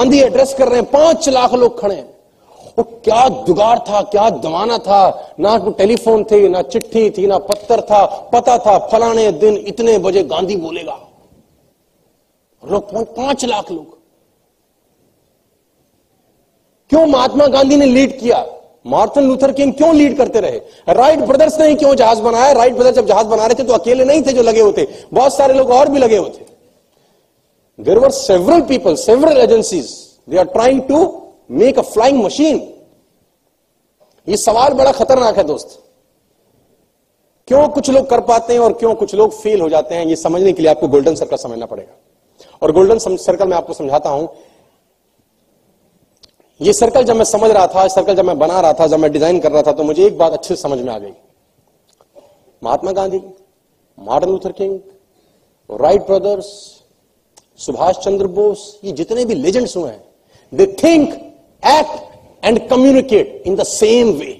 Gandhi address कर रहे हैं, पाँच लाख लोग खड़े हैं। वो क्या जुगाड़ था, क्या जमाना था? ना तो टेलीफोन थे, ना चिट्ठी थी, ना पत्थर था, पता था फलाने दिन इतने बजे गांधी बोलेगा। लोग पाँच लाख लोग। क्यों महात्मा गांधी ने लीड किया? मार्टिन लूथर किंग क्यों लीड करते रहे? राइट ब्रदर्स ने क्यों जहाज़ बनाया? राइट ब्रदर्स जब जहाज़ बना रहे थे तो अकेले नहीं थे जो लगे होते बहुत सारे लोग और भी लगे होते there were several people several agencies they are trying to make a flying machine ये सवाल बड़ा खतरनाक है, दोस्त। क्यों कुछ लोग कर पाते हैं और क्यों कुछ लोग फेल हो जाते हैं, ये समझने के लिए आपको गोल्डन सर्कल समझना पड़ेगा। और गोल्डन सर्कल में आपको समझाता हूँ। ये सर्कल जब मैं समझ रहा था सर्कल जब मैं बना रहा था, जब मैं डिज़ाइन कर रहा था तो मुझे एक बात अच्छे से समझ में आ गई। Mahatma Gandhi Martin Luther King Wright Brothers Subhash Chandra Bose, ये जितने भी लेजेंड्स हुए हैं they think act and communicate in the same way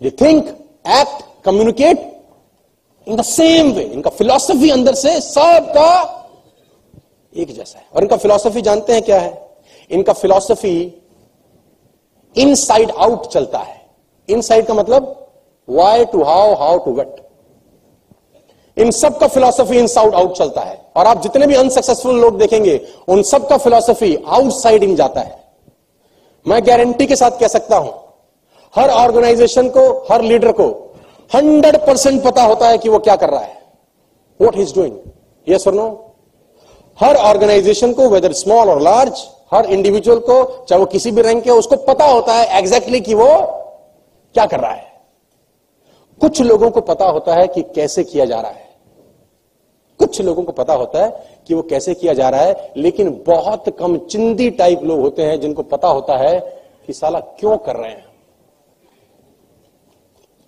they think act communicate in the same way इनका फिलॉसफी अंदर से सबका एक जैसा है। और इनका फिलॉसफी जानते हैं क्या है? इनका फिलॉसफी इनसाइड आउट चलता है। इनसाइड का मतलब why to how how to what इन सब का फिलॉसफी इन साउट आउट चलता है। और आप जितने भी अनसक्सेसफुल लोग देखेंगे, उन सब का फिलॉसफी आउटसाइड इन जाता है। मैं गारंटी के साथ कह सकता हूँ, हर ऑर्गेनाइजेशन को, हर लीडर को हंड्रेड परसेंट पता होता है कि वो क्या कर रहा है। वॉट इज़ डूइंग यस और नो हर ऑर्गेनाइजेशन को वेदर स्मॉल और लार्ज हर इंडिविजुअल को, चाहे वो किसी भी रैंक के उसको पता होता है एग्जैक्टली exactly कि वो क्या कर रहा है। कुछ लोगों को पता होता है कि कैसे किया जा रहा है। कुछ लोगों को पता होता है कि वो कैसे किया जा रहा है, लेकिन बहुत कम चिंदी टाइप लोग होते हैं जिनको पता होता है कि साला क्यों कर रहे हैं।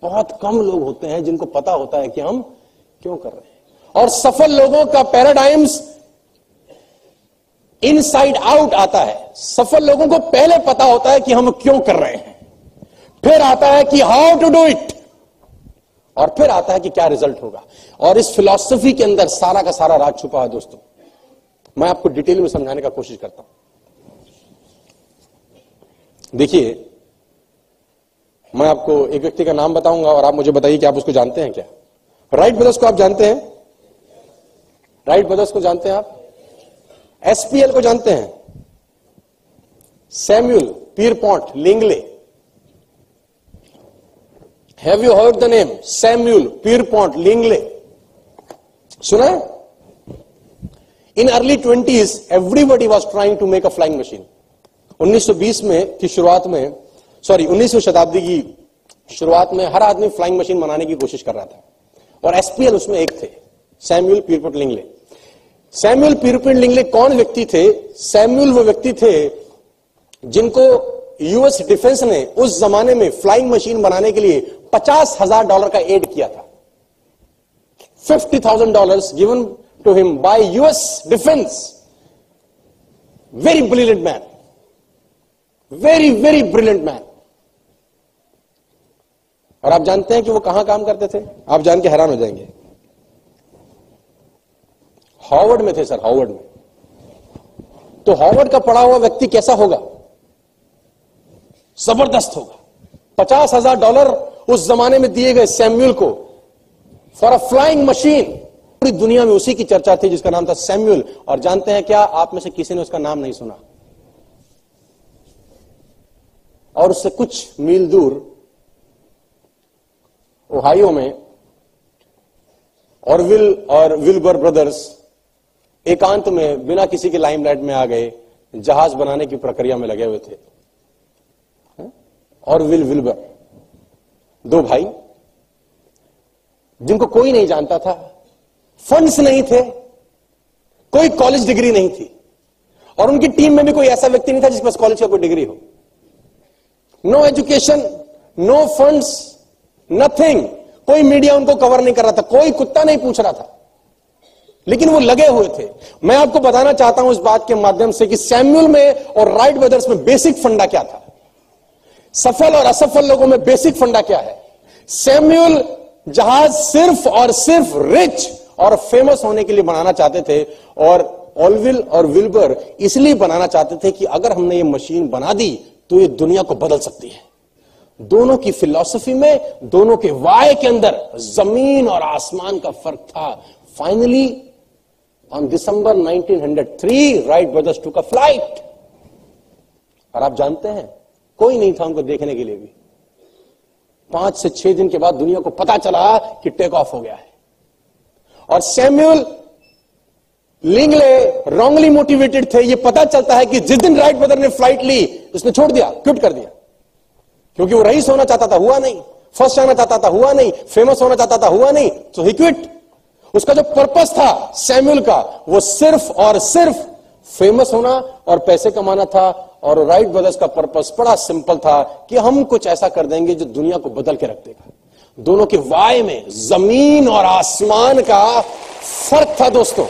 बहुत कम लोग होते हैं जिनको पता होता है कि हम क्यों कर रहे हैं। और सफल लोगों का पैराडाइम्स इनसाइड आउट आता है। सफल लोगों को पहले पता होता है कि हम क्यों कर रहे हैं। फिर आता है कि हाउ टू डू इट और फिर आता है कि क्या रिज़ल्ट होगा। और इस फिलॉसफी के अंदर सारा का सारा राज छुपा है दोस्तों। मैं आपको डिटेल में समझाने का कोशिश करता हूँ। देखिए, मैं आपको एक व्यक्ति का नाम बताऊँगा और आप मुझे बताइए कि आप उसको जानते हैं क्या? राइट ब्रदर्स को आप जानते हैं? राइट ब्रदर्स को जानते हैं आप? एसपीएल को जानते हैं? Samuel Pierpont Langley have you heard the name Samuel Pierpont Langley सुना in early twenties everybody was trying to make a flying machine 1920 में की शुरुआत में सॉरी 19वीं शताब्दी की शुरुआत में हर आदमी फ्लाइंग मशीन बनाने की कोशिश कर रहा था। और एसपीएल उसमें एक थे सैम्यूल पीरपॉट लिंगले सैम्यूल पीरपिन लिंगले कौन व्यक्ति थे? सैम्यूल वो व्यक्ति थे जिनको यूएस डिफेंस ने उस जमाने में फ्लाइंग मशीन बनाने के लिए पचास हज़ार डॉलर का एड किया था। Fifty thousand dollar given to him by US defence very brilliant man very very brilliant man और आप जानते हैं कि वो कहाँ काम करते थे? आप जान के हैरान हो जाएँगे। हार्वर्ड में थे सर हार्वर्ड में। तो हार्वर्ड का पढ़ा हुआ व्यक्ति कैसा होगा? ज़बरदस्त होगा। पचास हज़ार डॉलर उस जमाने में दिए गए सैम्यूल को फॉर अ फ्लाइंग मशीन पूरी दुनिया में उसी की चर्चा थी जिसका नाम था सैम्यूल। और जानते हैं क्या? आप में से किसी ने उसका नाम नहीं सुना। और उससे कुछ मील दूर, ओहायो में और विल और विलबर ब्रदर्स एकांत में बिना किसी के लाइमलाइट में आ गए, जहाज़ बनाने की प्रक्रिया में लगे हुए थे। और विल विलबर। दो भाई, जिनको कोई नहीं जानता था फंड्स नहीं थे, कोई कॉलेज डिग्री नहीं थी, और उनकी टीम में भी कोई ऐसा व्यक्ति नहीं था जिसके पास कॉलेज का कोई डिग्री हो। No education no funds nothing कोई मीडिया उनको कवर नहीं कर रहा था, कोई कुत्ता नहीं पूछ रहा था। लेकिन वो लगे हुए थे। मैं आपको बताना चाहता हूँ इस बात के माध्यम से कि सैम्यूल में और राइट ब्रदर्स में बेसिक फंडा क्या था। सफल और असफल लोगों में बेसिक फंडा क्या है? सैम्यूल जहाज़ सिर्फ़ और सिर्फ़ रिच और फ़ेमस होने के लिए बनाना चाहते थे और ऑलविल और विल्बर इसलिए बनाना चाहते थे कि अगर हमने ये मशीन बना दी तो ये दुनिया को बदल सकती है। दोनों की फिलॉसफी में, दोनों के वाय के अंदर ज़मीन और आसमान का फ़र्क था। Finally on December 1903 Wright Brothers to का फ़्लाइट और आप जानते हैं कोई नहीं था उनको देखने के लिए भी। पाँच से छह दिन के बाद दुनिया को पता चला कि टेक ऑफ़ हो गया है। और सैम्यूल लिंगले रॉन्गली मोटिवेटेड थे, ये पता चलता है कि जिस दिन राइट ब्रदर ने फ़्लाइट ली, उसने छोड़ दिया क्विट कर दिया। क्योंकि वो रईस होना चाहता था, हुआ नहीं। फ़र्स्ट आना चाहता था, हुआ नहीं। फ़ेमस होना चाहता था, हुआ नहीं। तो ही क्विट उसका जो पर्पस था सैम्यूल का, वो सिर्फ़ और सिर्फ़ फ़ेमस होना और पैसे कमाना था और राइट ब्रदर्स का पर्पस बड़ा सिंपल था कि हम कुछ ऐसा कर देंगे जो दुनिया को बदल के रख देगा। दोनों के वाय में ज़मीन और आसमान का फ़र्क था दोस्तों।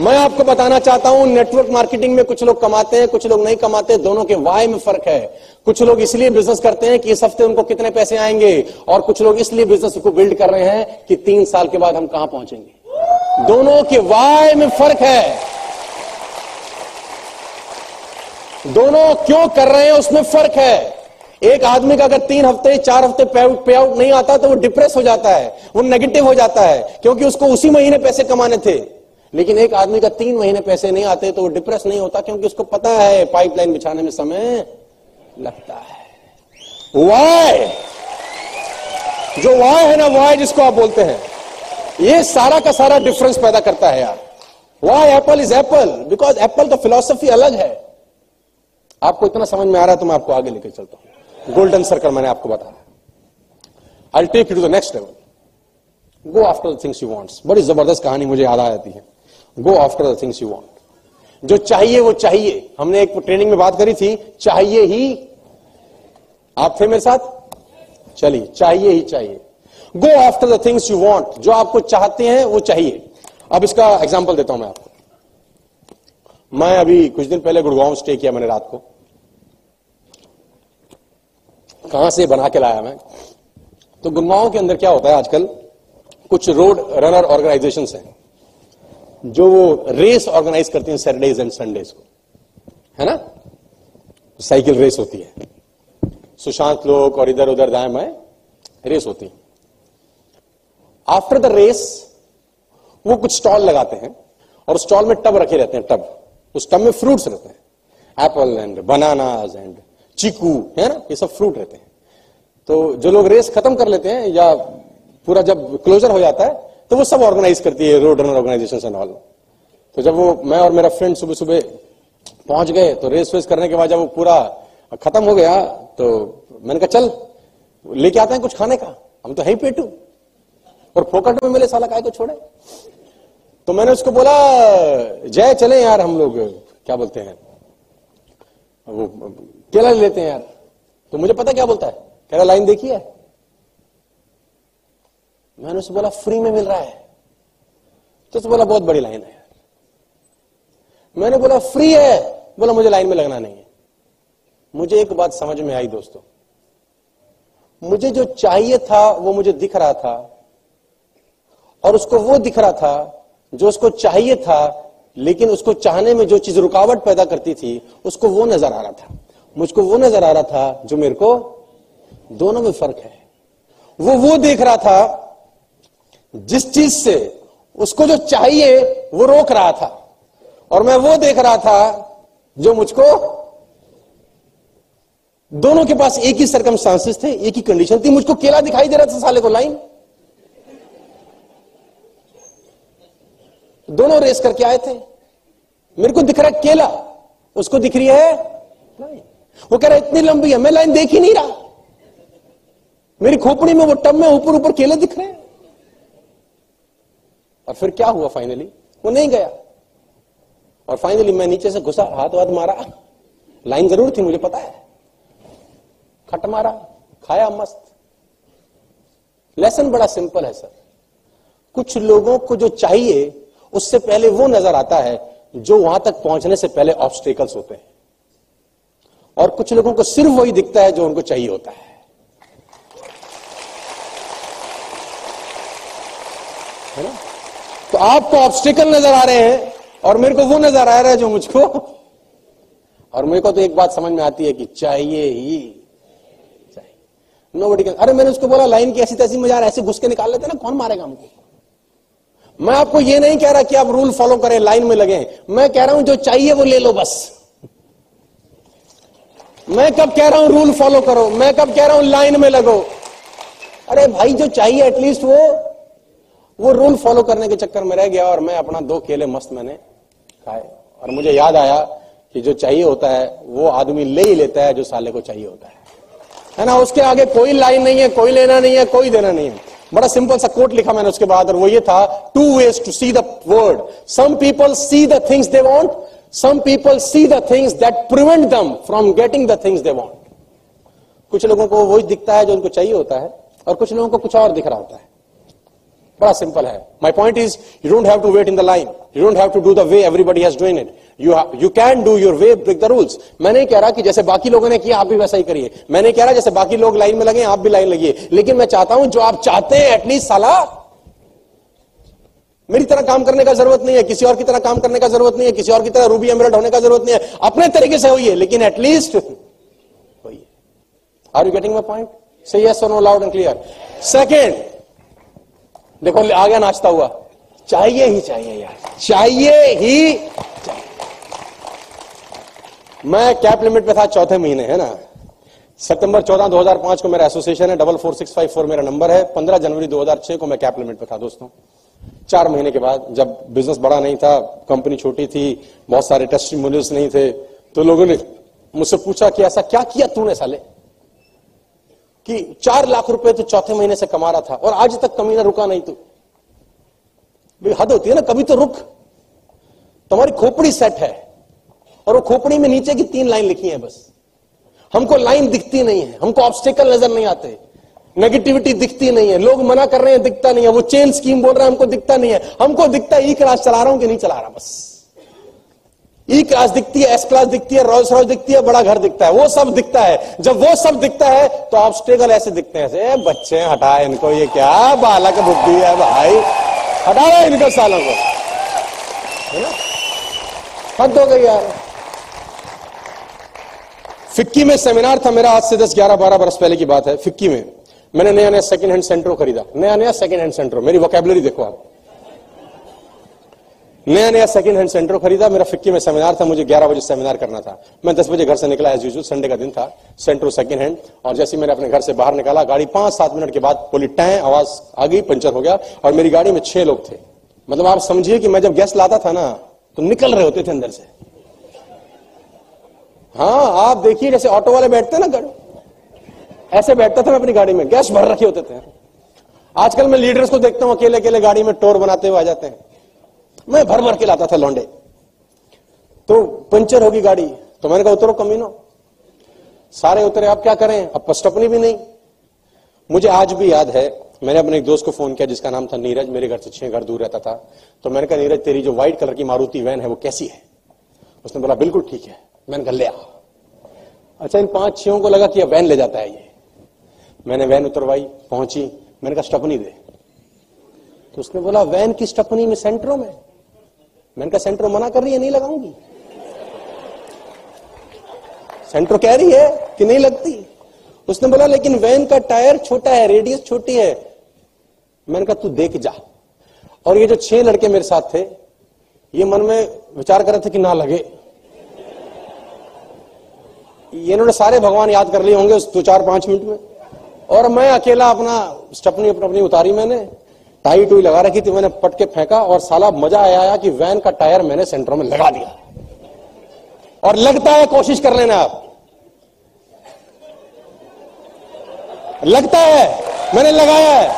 मैं आपको बताना चाहता हूँ नेटवर्क मार्केटिंग में कुछ लोग कमाते हैं, कुछ लोग नहीं कमाते, दोनों के वाय में फ़र्क है। कुछ लोग इसलिए बिज़नेस करते हैं कि इस हफ़्ते उनको कितने पैसे आएँगे और कुछ लोग इसलिए बिज़नेस को बिल्ड कर रहे हैं कि तीन साल के बाद हम कहाँ पहुँचेंगे। दोनों के वाय में फ़र्क है। दोनों क्यों कर रहे हैं, उसमें फ़र्क है। एक आदमी का अगर तीन हफ़्ते, चार हफ़्ते पे आउट पे आउट नहीं आता तो वो डिप्रेस हो जाता है, वो नेगेटिव हो जाता है, क्योंकि उसको उसी महीने पैसे कमाने थे। लेकिन एक आदमी का तीन महीने पैसे नहीं आते तो वो डिप्रेस नहीं होता, क्योंकि उसको पता है, पाइपलाइन बिछाने में समय लगता है। वाय जो वाय है ना वाय जिसको आप बोलते हैं, ये सारा का सारा डिफरेंस पैदा करता है यार। Why Apple is Apple because Apple का फिलोसफी अलग है। आपको इतना समझ में आ रहा है तो मैं आपको आगे लेकर चलता हूँ। गोल्डन सर्कल मैंने आपको बताया। I take you to the next level go after the things you wants बड़ी ज़बरदस्त कहानी मुझे याद आ जाती है। Go after the things you want जो चाहिए, वो चाहिए। हमने एक ट्रेनिंग में बात करी थी, चाहिए ही। आप थे मेरे साथ? चलिए, चाहिए ही चाहिए। Go after the things you want जो आपको चाहते हैं, वो चाहिए। अब इसका एग्ज़ाम्पल देता हूँ मैं आपको। मैं अभी कुछ दिन पहले गुड़गांव स्टे किया मैंने रात को। कहाँ से बना के लाया मैं? तो गुड़गांव के अंदर क्या होता है आजकल, कुछ रोड रनर ऑर्गेनाइजेशन हैं, जो वो रेस ऑर्गेनाइज करती हैं सैटरडेज एंड संडेज को। है ना? साइकिल रेस होती है। सुशांत लोग और इधर उधर दाएँ बाएँ रेस होती है। आफ्टर द रेस वो कुछ स्टॉल लगाते हैं और स्टॉल में टब रखे रहते हैं टब उस टब में फ्रूट्स रहते हैं। Apple and bananas and chikoo, है ना? ये सब फ्रूट रहते हैं। तो जो लोग रेस खत्म कर लेते हैं या पूरा जब क्लोजर हो जाता है तो वो सब ऑर्गेनाइज करती है, road runner organization and all. तो जब वो मैं और मेरा फ्रेंड सुबह सुबह पहुँच गए तो रेस वेस करने के बाद जब वो पूरा खत्म हो गया तो मैंने कहा, चल, लेके आते हैं कुछ खाने का। हम तो है ही पेटू और फोकट में मिले साला, काय को छोड़े? तो मैंने उसको बोला, जय चले यार हम लोग। क्या बोलते हैं? वो केला लेते हैं यार। तो मुझे पता क्या बोलता है? कह रहा, लाइन देखी है? मैंने उससे बोला, फ्री में मिल रहा है। तो उसने बोला, बहुत बड़ी लाइन है यार। मैंने बोला, फ्री है? बोला, मुझे लाइन में लगना नहीं है। मुझे एक बात समझ में आई दोस्तों। मुझे जो चाहिए था, वो मुझे दिख रहा था और उसको वो दिख रहा था जो उसको चाहिए था, लेकिन उसको चाहने में जो चीज़ रुकावट पैदा करती थी, उसको वो नज़र आ रहा था। मुझको वो नज़र आ रहा था जो मेरे को दोनों में फ़र्क है। वो वो देख रहा था जिस चीज़ से उसको जो चाहिए, वो रोक रहा था। और मैं वो देख रहा था जो मुझको दोनों के पास एक ही सरकमस्टांसिस थे, एक ही कंडीशन थी। मुझको केला दिखाई दे रहा था साले को लाइन दोनों रेस करके आए थे। मेरे को दिख रहा है केला। उसको दिख रही है वो कह रहा है, इतनी लंबी है, मैं लाइन देख ही नहीं रहा। मेरी खोपड़ी में वो टब में ऊपर ऊपर केले दिख रहे हैं। और फिर क्या हुआ फाइनली वो नहीं गया। और फाइनली मैं नीचे से घुसा, हाथ वाथ मारा। लाइन ज़रूर थी, मुझे पता है। खट मारा, खाया मस्त। लेसन बड़ा सिंपल है सर कुछ लोगों को जो चाहिए उससे पहले वो नज़र आता है जो वहाँ तक पहुँचने से पहले ऑब्स्टेकल्स होते हैं। और कुछ लोगों को सिर्फ़ वही दिखता है जो उनको चाहिए होता है। है ना? तो आपको ऑब्स्टिकल नज़र आ रहे हैं और मेरे को वो नज़र आ रहा है जो मुझको और मेरे को तो एक बात समझ में आती है कि चाहिए ही। चाहिए। नो बडी अरे मैंने उसको बोला, लाइन की ऐसी तैसी में यार ऐसे घुस के निकाल लेते ना, कौन मारेगा हमको मैं आपको ये नहीं कह रहा कि आप रूल फॉलो करें लाइन में लगे। मैं कह रहा हूँ, जो चाहिए वो ले लो बस। मैं कब कह रहा हूँ रूल फॉलो करो। मैं कब कह रहा हूँ लाइन में लगो। अरे भाई, जो चाहिए एटलीस्ट वो वो रूल फॉलो करने के चक्कर में रह गया और मैं अपना दो केले मस्त मैंने खाए। और मुझे याद आया कि जो चाहिए होता है, वो आदमी ले ही लेता है जो साले को चाहिए होता है। है ना, उसके आगे कोई लाइन नहीं है, कोई लेना नहीं है, कोई देना नहीं है। बड़ा सिंपल सा कोट लिखा मैंने उसके बाद, और वो ये था two ways to see the world some people see the things they want some people see the things that prevent them from getting the things they want कुछ लोगों को वही दिखता है जो उनको चाहिए होता है, और कुछ लोगों को कुछ और दिख रहा होता है। बड़ा सिंपल है। My point is you don't have to wait in the line you don't have to do the way everybody has doing it you you can do your way break the rules मैं नहीं कह रहा कि जैसे बाकी लोगों ने किया, आप भी वैसा ही करिए। मैं नहीं कह रहा जैसे बाकी लोग लाइन में लगे, आप भी लाइन लगिए। लेकिन मैं चाहता हूँ, जो आप चाहते हैं एटलीस्ट साला, मेरी तरह काम करने का ज़रूरत नहीं है, किसी और की तरह काम करने का ज़रूरत नहीं है, किसी और की तरह रूबी एमरल्ड होने का ज़रूरत नहीं है। अपने तरीके से होइए, लेकिन एटलीस्ट होइए। Are you getting my point से yes no loud and clear second देखो आ गया नाचता हुआ। चाहिए ही चाहिए यार। चाहिए ही चाहिए। मैं कैप लिमिट पे था, चौथे महीने, है ना? सितंबर 14 2005 को मेरा एसोसिएशन है, double four six five four मेरा नंबर है। 15 जनवरी 2006 को मैं कैप लिमिट पे था, दोस्तों। चार महीने के बाद, जब बिज़नेस बड़ा नहीं था कंपनी छोटी थी, बहुत सारे टेस्टिमोनियल्स नहीं थे तो लोगों ने मुझसे पूछा कि ऐसा क्या किया तूने साले? कि चार लाख रुपए तो चौथे महीने से कमा रहा था, और आज तक कमी ना रुका नहीं तू। हद होती है ना, कभी तो रुक। तुम्हारी खोपड़ी सेट है। और वो खोपड़ी में नीचे की तीन लाइन लिखी है बस। हमको लाइन दिखती नहीं है। हमको ऑब्स्टिकल नज़र नहीं आते। नेगेटिविटी दिखती नहीं है। लोग मना कर रहे हैं, दिखता नहीं है। वो चेन स्कीम बोल रहे हैं, हमको दिखता नहीं है। हमको दिखता है ई क्लास चला रहा हूँ कि नहीं चला रहा, बस। ई क्लास दिखती है एस क्लास दिखती है रॉयस रॉयस दिखती है, बड़ा घर दिखता है। वो सब दिखता है। जब वो सब दिखता है तो ऑब्स्टेकल ऐसे दिखते हैं, ऐसे बच्चे हटा इनको, ये क्या बालक बुद्धि है भाई। हटा रहे इनको सालों को। है ना? हद हो गई यार। फिक्की में सेमिनार था, मेरा आज से दस, ग्यारह, बारह बरस पहले की बात है, फिक्की में। मैंने नया नया सेकंड हैंड सेंटर खरीदा। नया नया सेकंड हैंड सेंटर मेरी वोकेबलरी देखो आप। नया नया सेकंड हैंड सेंटर खरीदा, मेरा फिक्की में सेमिनार था, मुझे 11 बजे सेमिनार करना था। मैं 10 बजे घर से निकला एज यूजल संडे का दिन था सेंटर सेकंड हैंड और जैसे मैंने अपने घर से बाहर निकाला, गाड़ी पाँच, सात मिनट के बाद बोली, टै, आवाज़ आ गई, पंचर हो गया। और मेरी गाड़ी में छह लोग थे। मतलब आप समझिए कि मैं जब गैस लाता था ना तो निकल रहे होते थे अंदर से। हाँ आप देखिए, जैसे ऑटो वाले बैठते हैं ना गाड़ी। ऐसे बैठता था मैं अपनी गाड़ी में, गैस भर रखे होते थे। आजकल मैं लीडर्स को देखता हूँ अकेले अकेले गाड़ी में टोर बनाते हुए आ जाते हैं। मैं भर भर के लाता था लौंडे। तो पंचर होगी गाड़ी तो मैंने कहा, उतरो कमीनो। सारे उतरे, आप क्या करें? अब स्टपनी भी नहीं? मुझे आज भी याद है, मैंने अपने एक दोस्त को फ़ोन किया, जिसका नाम था नीरज, मेरे घर से छह घर दूर रहता था। तो मैंने कहा, नीरज, तेरी जो व्हाइट कलर की मारुति वैन है, वो कैसी है? उसने बोला, बिल्कुल ठीक है। मैंने कहा, ले आ अच्छा इन पाँच छो को लगा कि अब वैन ले जाता है ये। मैंने वैन उतरवाई, पहुँची। मैंने कहा, स्टपनी दे। तो उसने बोला, वैन की स्टपनी में सेंटरों में? मैंने कहा, सेंटर मना कर रही है, नहीं लगाऊँगी। सेंटर कह रही है कि नहीं लगती। उसने बोला, लेकिन वैन का टायर छोटा है, रेडियस छोटी है। मैंने कहा, तू देख जा। और ये जो छह लड़के मेरे साथ थे, ये मन में विचार कर रहे थे कि ना लगे। इन्होंने सारे भगवान याद कर लिए होंगे उस दो चार पाँच मिनट में। और मैं अकेला अपना स्टपनी अपनी उतारी मैंने, टाई टुई लगा रखी थी मैंने, पट के फेंका और साला मज़ा आया कि वैन का टायर मैंने सेंटर में लगा दिया। और लगता है कोशिश कर लेना आप। लगता है, मैंने लगाया है।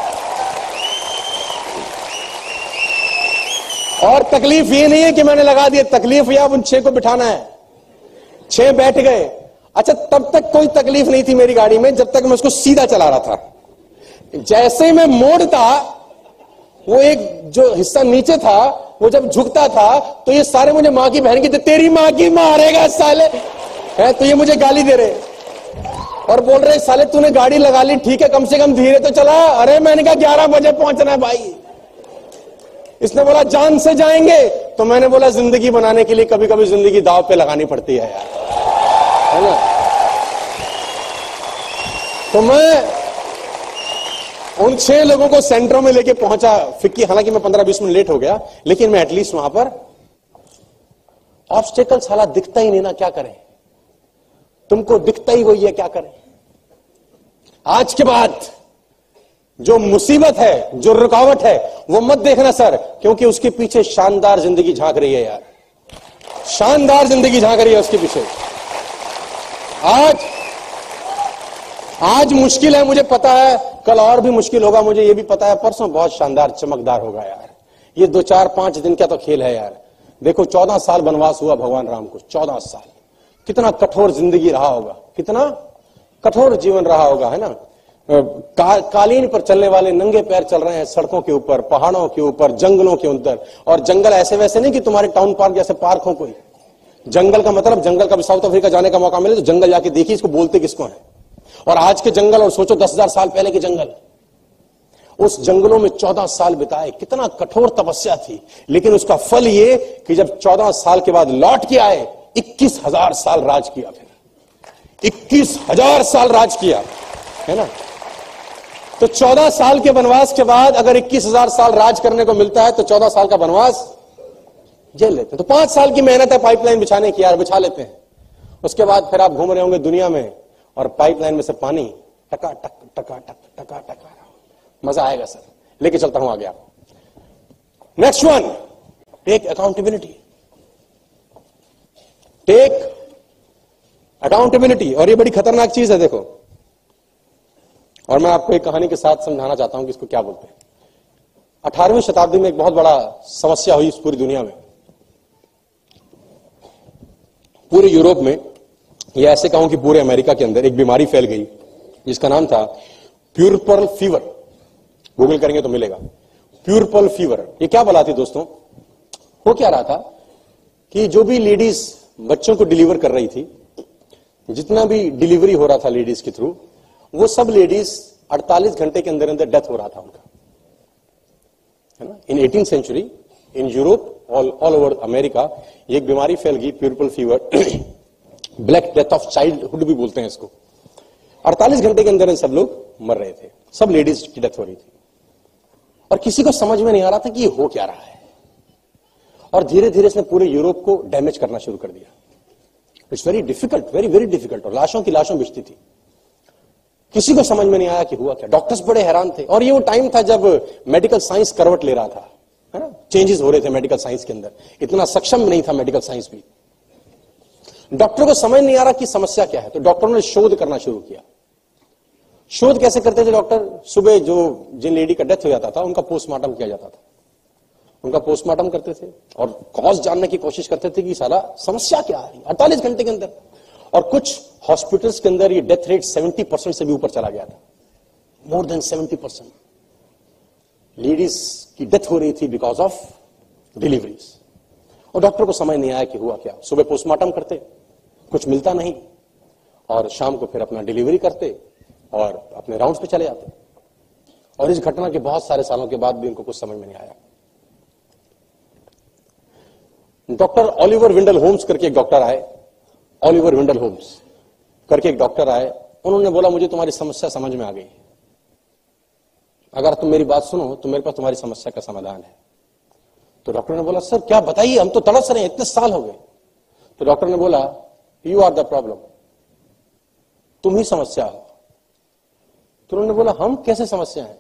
और तकलीफ़ ये नहीं है कि मैंने लगा दिया, तकलीफ़ या उन छह को बिठाना है। छह बैठ गए। अच्छा तब तक कोई तकलीफ़ नहीं थी मेरी गाड़ी में, जब तक मैं उसको सीधा चला रहा था। जैसे मैं मोड़ता, वो एक जो हिस्सा नीचे था, वो जब झुकता था तो ये सारे मुझे माँ की बहन की तेरी माँ की मारेगा साले। है तो ये मुझे गाली दे रहे। और बोल रहे, साले, तूने गाड़ी लगा ली, ठीक है, कम से कम धीरे तो चला। अरे, मैंने कहा, ग्यारह बजे पहुँचना है भाई। इसने बोला, जान से जाएँगे। तो मैंने बोला, ज़िंदगी बनाने के लिए कभी कभी ज़िंदगी दाव पे लगानी पड़ती है यार। है ना? तो मैं उन छह लोगों को सेंटर में लेके पहुँचा। फिक्की, हालाँकि मैं पंद्रह बीस मिनट लेट हो गया, लेकिन मैं एटलीस्ट वहाँ पर ऑब्स्टेकल साला दिखता ही नहीं ना, क्या करें? तुमको दिखता ही वही है, क्या करें? आज के बाद जो मुसीबत है, जो रुकावट है, वो मत देखना सर, क्योंकि उसके पीछे शानदार ज़िंदगी झाँक रही है यार। शानदार ज़िंदगी झाँक रही है उसके पीछे। आज आज मुश्किल है मुझे पता है। कल और भी मुश्किल होगा मुझे ये भी पता है। परसों बहुत शानदार चमकदार होगा यार। ये दो चार पाँच दिन का तो खेल है यार। देखो चौदह साल वनवास हुआ भगवान राम को चौदह साल। कितना कठोर ज़िंदगी रहा होगा कितना कठोर जीवन रहा होगा है ना? का, कालीन पर चलने वाले नंगे पैर चल रहे हैं सड़कों के ऊपर पहाड़ों के ऊपर जंगलों के अंदर। और जंगल ऐसे वैसे नहीं कि तुम्हारे टाउन पार्क जैसे पार्क हो कोई। जंगल का मतलब जंगल का साउथ अफ्रीका जाने का मौका मिले तो जंगल जाके देखिए इसको बोलते किसको है। और आज के जंगल, और सोचो दस हज़ार साल पहले के जंगल। उस जंगलों में चौदह साल बिताए, कितना कठोर तपस्या थी। लेकिन उसका फल ये कि जब चौदह साल के बाद लौट के आए, इक्कीस हज़ार साल राज किया फिर। इक्कीस हज़ार साल राज किया, है ना? तो चौदह साल के वनवास के बाद अगर इक्कीस हज़ार साल राज करने को मिलता है तो चौदह साल का वनवास जेल लेते हैं। तो पाँच साल की मेहनत है पाइपलाइन बिछाने की यार, बिछा लेते हैं। उसके बाद फिर आप घूम रहे होंगे दुनिया में और पाइपलाइन में से पानी टका टक टका टक, टका टका मज़ा आएगा सर। लेके चलता हूँ आगे आप। Next one take accountability take accountability और ये बड़ी खतरनाक चीज़ है, देखो। और मैं आपको एक कहानी के साथ समझाना चाहता हूँ कि इसको क्या बोलते हैं। अठारहवीं शताब्दी में एक बहुत बड़ा समस्या हुई इस पूरी दुनिया में। पूरे यूरोप में, या ऐसे कहूँ कि पूरे अमेरिका के अंदर एक बीमारी फैल गई, जिसका नाम था प्यूरपर्ल फीवर। गूगल करेंगे तो मिलेगा। Puerperal fever. ये क्या बला थी दोस्तों? हो क्या रहा था कि जो भी लेडीज़ बच्चों को डिलीवर कर रही थी, जितना भी डिलीवरी हो रहा था लेडीज़ के थ्रू, वो सब लेडीज़ 48 घंटे के अंदर अंदर डेथ हो रहा था उनका। है ना? In eighteen century in Europe all all over America एक बीमारी फैल गई puerperal fever black death of childhood भी बोलते हैं इसको। 48 घंटे के अंदर सब लोग मर रहे थे। सब लेडीज़ की डेथ हो रही थी। और किसी को समझ में नहीं आ रहा था कि ये हो क्या रहा है। और धीरे धीरे इसने पूरे यूरोप को डैमेज करना शुरू कर दिया। It's very difficult very very difficult और लाशों की लाशों बिछती थी। किसी को समझ में नहीं आया कि हुआ क्या। डॉक्टर्स बड़े हैरान थे। और ये वो टाइम था जब मेडिकल साइंस करवट ले रहा था। है ना? चेंजेस हो रहे थे मेडिकल साइंस के अंदर। इतना सक्षम नहीं था मेडिकल साइंस भी। डॉक्टर को समझ नहीं आ रहा कि समस्या क्या है। तो डॉक्टरों ने शोध करना शुरू किया। शोध कैसे करते थे डॉक्टर सुबह जो, जिन लेडी का डेथ हो जाता था, उनका पोस्टमार्टम किया जाता था। उनका पोस्टमार्टम करते थे और कॉज जानने की कोशिश करते थे कि सारा समस्या क्या है? अड़तालीस घंटे के अंदर। और कुछ हॉस्पिटल्स के अंदर ये डेथ रेट 70 परसेंट से भी ऊपर चला गया था। मोर देन 70 परसेंट लेडीज़ की डेथ हो रही थी बिकॉज़ ऑफ़ डिलीवरीज और डॉक्टर को समझ नहीं आया कि हुआ क्या। सुबह पोस्टमार्टम करते, कुछ मिलता नहीं। और शाम को फिर अपना डिलीवरी करते और अपने राउंड पे चले जाते और इस घटना के बहुत सारे सालों के बाद भी उनको कुछ समझ में नहीं आया। डॉक्टर ऑलिवर विंडल होम्स करके एक डॉक्टर आए। ऑलिवर विंडल होम्स करके एक डॉक्टर आए। उन्होंने बोला, मुझे तुम्हारी समस्या समझ में आ गई अगर तुम मेरी बात सुनो तो मेरे पास तुम्हारी समस्या का समाधान है। तो डॉक्टर ने बोला, सर, क्या बताइए? हम तो तड़स रहे हैं, इतने साल हो गए। तो डॉक्टर ने बोला यू आर द प्रॉब्लम तुम ही समस्या हो। तो उन्होंने बोला, हम कैसे समस्या है?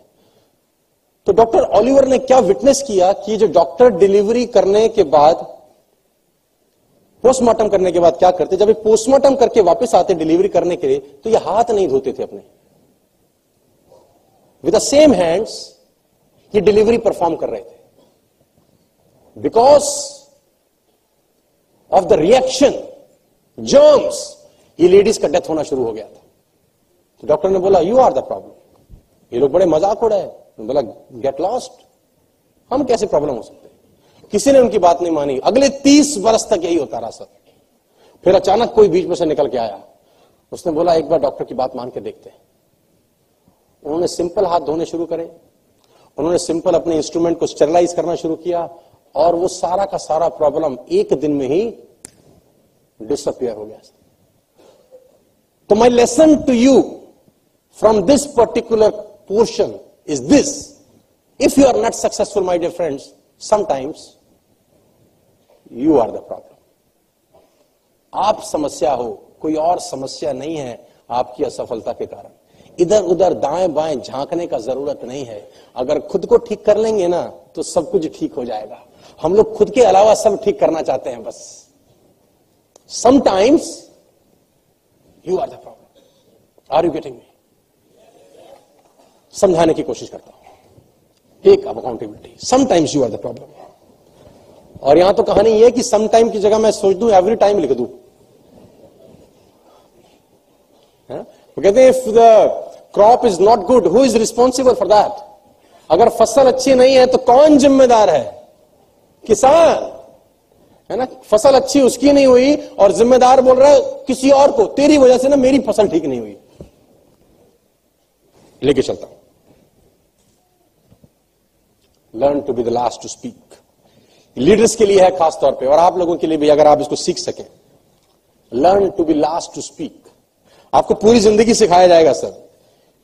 तो डॉक्टर ऑलिवर ने क्या विटनेस किया कि जो डॉक्टर डिलीवरी करने के बाद, पोस्टमार्टम करने के बाद क्या करते? जब पोस्टमार्टम करके वापस आते डिलीवरी करने के लिए तो ये हाथ नहीं धोते थे अपने। विद द सेम हैंड्स ये डिलीवरी परफॉर्म कर रहे थे because of the reaction germs ये लेडीज़ का डेथ होना शुरू हो गया था। तो डॉक्टर ने बोला यू आर द प्रॉब्लम ये लोग बड़े मज़ाक उड़ाए। बोला गेट लॉस्ट हम कैसे प्रॉब्लम हो सकते किसी ने उनकी बात नहीं मानी। अगले तीस वर्ष तक यही होता रहा सर। फिर अचानक कोई बीच में से निकल के आया। उसने बोला, एक बार डॉक्टर की बात मान के देखते उन्होंने सिंपल हाथ धोने शुरू करे, उन्होंने सिंपल अपने इंस्ट्रूमेंट को स्टेरलाइज करना शुरू किया, और वो सारा का सारा प्रॉब्लम एक दिन में ही डिसअपियर हो गया। तो my lesson to you from this particular portion is this if you are not successful my dear friends sometimes you are the problem आप समस्या हो, कोई और समस्या नहीं है आपकी असफलता के कारण। इधर उधर दाएँ बाएँ झांकने का ज़रूरत नहीं है। अगर खुद को ठीक कर लेंगे ना तो सब कुछ ठीक हो जाएगा। हम लोग खुद के अलावा सब ठीक करना चाहते हैं बस। Sometimes you are the problem are you getting me समझाने की कोशिश करता हूँ। Take accountability sometimes you are the problem और यहाँ तो कहानी यह कि समटाइम की जगह मैं सोच दू एवरी टाइम लिख दू। वो कहते हैं if the crop is not good who is responsible for that अगर फ़सल अच्छी नहीं है तो कौन जिम्मेदार है? किसान। है ना? फ़सल अच्छी उसकी नहीं हुई, और जिम्मेदार बोल रहा है, किसी और को। तेरी वजह से ना मेरी फ़सल ठीक नहीं हुई। लेके चलता हूँ। Learn to be the last to speak leaders के लिए है खास तौर पे, और आप लोगों के लिए भी, अगर आप इसको सीख सकें। Learn to be last to speak आपको पूरी ज़िंदगी सिखाया जाएगा, sir.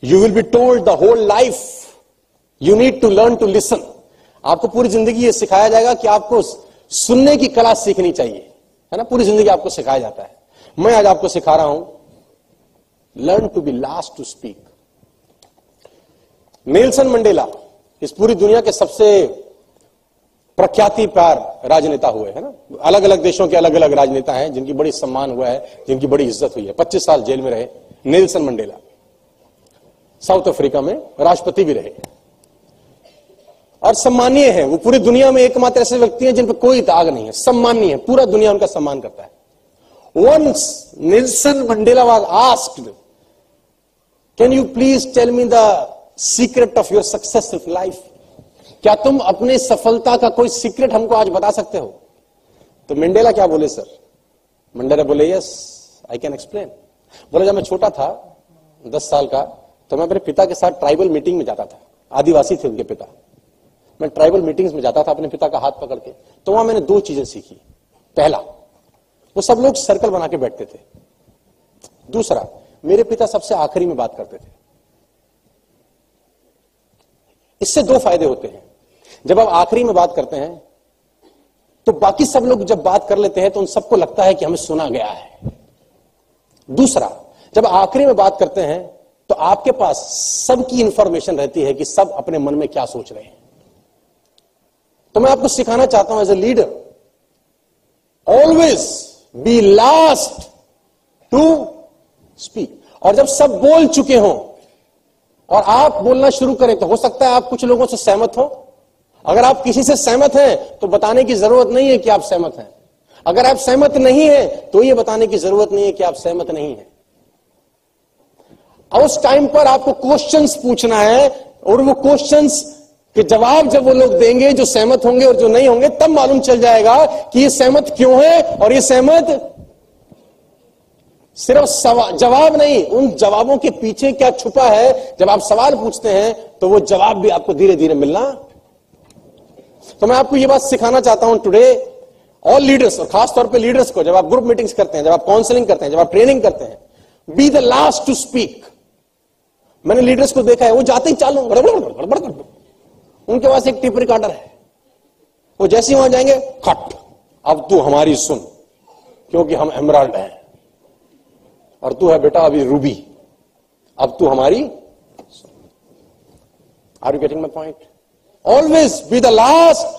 You will be told the whole life you need to learn to listen आपको पूरी ज़िंदगी ये सिखाया जाएगा कि आपको सुनने की कला सीखनी चाहिए। है ना? पूरी ज़िंदगी आपको सिखाया जाता है। मैं आज आपको सिखा रहा हूँ learn to be last to speak Nelson Mandela इस पूरी दुनिया के सबसे प्रख्याति पार राजनेता हुए, है ना? अलग अलग देशों के अलग अलग राजनेता हैं, जिनकी बड़ी सम्मान हुआ है, जिनकी बड़ी इज़्ज़त हुई है। 25 साल जेल में रहे, नेल्सन मंडेला। साउथ अफ्रीका में राष्ट्रपति भी रहे। और सम्मानीय है, वो पूरी दुनिया में एकमात्र ऐसे व्यक्ति हैं जिन पर कोई दाग नहीं है। सम्मानीय है, पूरा दुनिया उनका सम्मान करता है। Once Nelson Mandela was asked can you please tell me the secret of your of life क्या तुम अपने सफलता का कोई सीक्रेट हमको आज बता सकते हो? तो मंडेला क्या बोले, सर? मंडेला बोले यस आई कैन एक्सप्लेन बोले, जब मैं छोटा था, दस साल का तो मैं अपने पिता के साथ ट्राइबल मीटिंग में जाता था। आदिवासी थे उनके पिता। मैं ट्राइबल मीटिंग्स में जाता था अपने पिता का हाथ पकड़ के। तो वहाँ मैंने दो चीज़ें सीखी। पहला, वो सब लोग सर्कल बना के बैठते थे। दूसरा, मेरे पिता सबसे आखिरी में बात करते थे। इससे दो फ़ायदे होते हैं। जब आप आखिरी में बात करते हैं तो बाकी सब लोग जब बात कर लेते हैं तो उन सबको लगता है कि हमें सुना गया है। दूसरा, जब आखिरी में बात करते हैं तो आपके पास सबकी इंफॉर्मेशन रहती है कि सब अपने मन में क्या सोच रहे हैं। तो मैं आपको सिखाना चाहता हूँ as a leader always be last to speak और जब सब बोल चुके हों, और आप बोलना शुरू करें तो हो सकता है आप कुछ लोगों से सहमत हो अगर आप किसी से सहमत हैं तो बताने की ज़रूरत नहीं है कि आप सहमत हैं। अगर आप सहमत नहीं है तो यह बताने की ज़रूरत नहीं है कि आप सहमत नहीं है। उस टाइम पर आपको क्वेश्चंस पूछना है, और वो क्वेश्चंस के जवाब जब वो लोग देंगे, जो सहमत होंगे और जो नहीं होंगे, तब मालूम चल जाएगा कि ये सहमत क्यों है, और ये सहमत सिर्फ़ जवाब नहीं, उन जवाबों के पीछे क्या छुपा है? जब आप सवाल पूछते हैं तो वो जवाब भी आपको धीरे धीरे मिलना तो मैं आपको ये बात सिखाना चाहता हूँ टुडे ऑल लीडर्स और खास तौर पे लीडर्स को जब आप ग्रुप मीटिंग्स करते हैं, जब आप काउंसलिंग करते हैं, जब आप ट्रेनिंग करते हैं be the last to speak मैंने लीडर्स को देखा है, वो जाते ही चालू उनके पास एक टिप रिकॉर्डर है। वो जैसे वहाँ जाएँगे कट अब तू हमारी सुन, क्योंकि हम एमराल्ड हैं। और तू है बेटा अभी रूबी अब तू हमारी are you getting my point always be the last